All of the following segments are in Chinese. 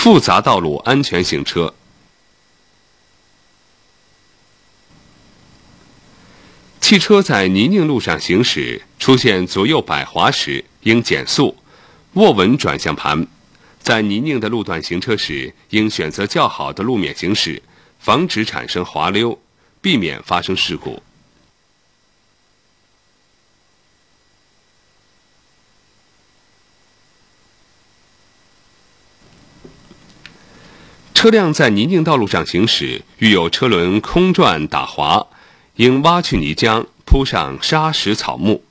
复杂道路安全行车。汽车在泥泞路上行驶，出现左右摆滑时，应减速，握稳转向盘。在泥泞的路段行车时，应选择较好的路面行驶，防止产生滑溜，避免发生事故。车辆在泥泞道路上行驶，遇有车轮空转打滑，应挖去泥浆，铺上沙石草木。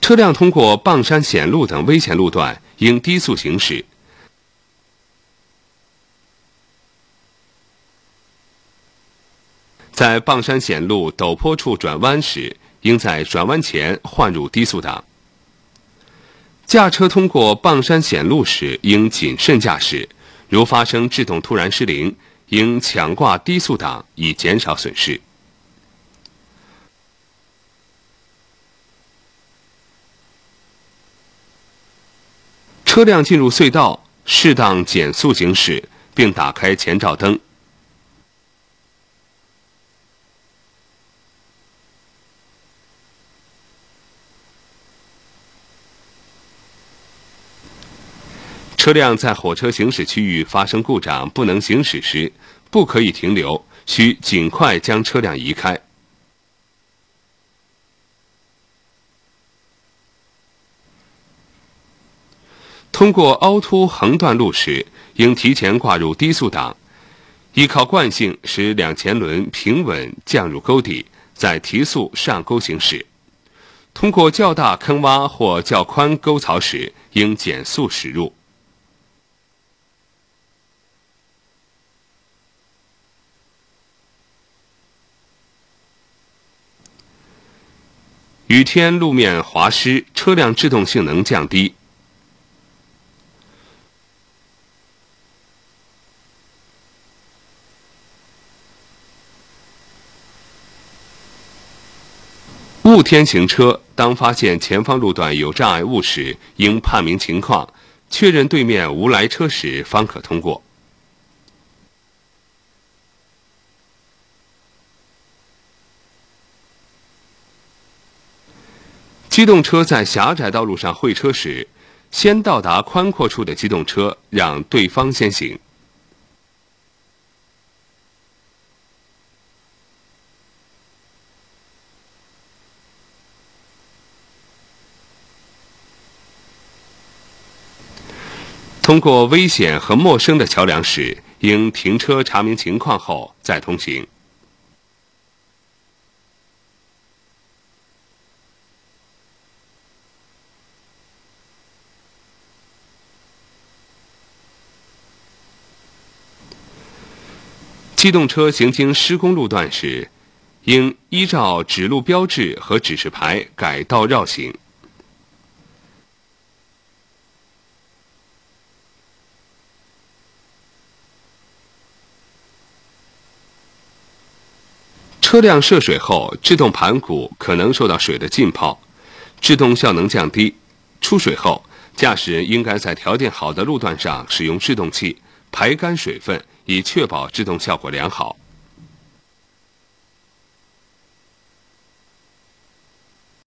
车辆通过傍山险路等危险路段，应低速行驶。在傍山险路陡坡处转弯时，应在转弯前换入低速档。驾车通过傍山险路时，应谨慎驾驶。如发生制动突然失灵，应抢挂低速档以减少损失。车辆进入隧道，适当减速行驶，并打开前照灯。车辆在火车行驶区域发生故障不能行驶时，不可以停留，需尽快将车辆移开。通过凹凸横断路时，应提前挂入低速档，依靠惯性使两前轮平稳降入沟底，再提速上沟行驶。通过较大坑洼或较宽沟槽时，应减速驶入。雨天路面滑湿，车辆制动性能降低。雾天行车，当发现前方路段有障碍物时，应判明情况，确认对面无来车时，方可通过。机动车在狭窄道路上会车时，先到达宽阔处的机动车让对方先行。通过危险和陌生的桥梁时，应停车查明情况后再通行。机动车行经施工路段时，应依照指路标志和指示牌改道绕行。车辆涉水后，制动盘鼓可能受到水的浸泡，制动效能降低。出水后，驾驶人应该在条件好的路段上使用制动器排干水分。以确保制动效果良好。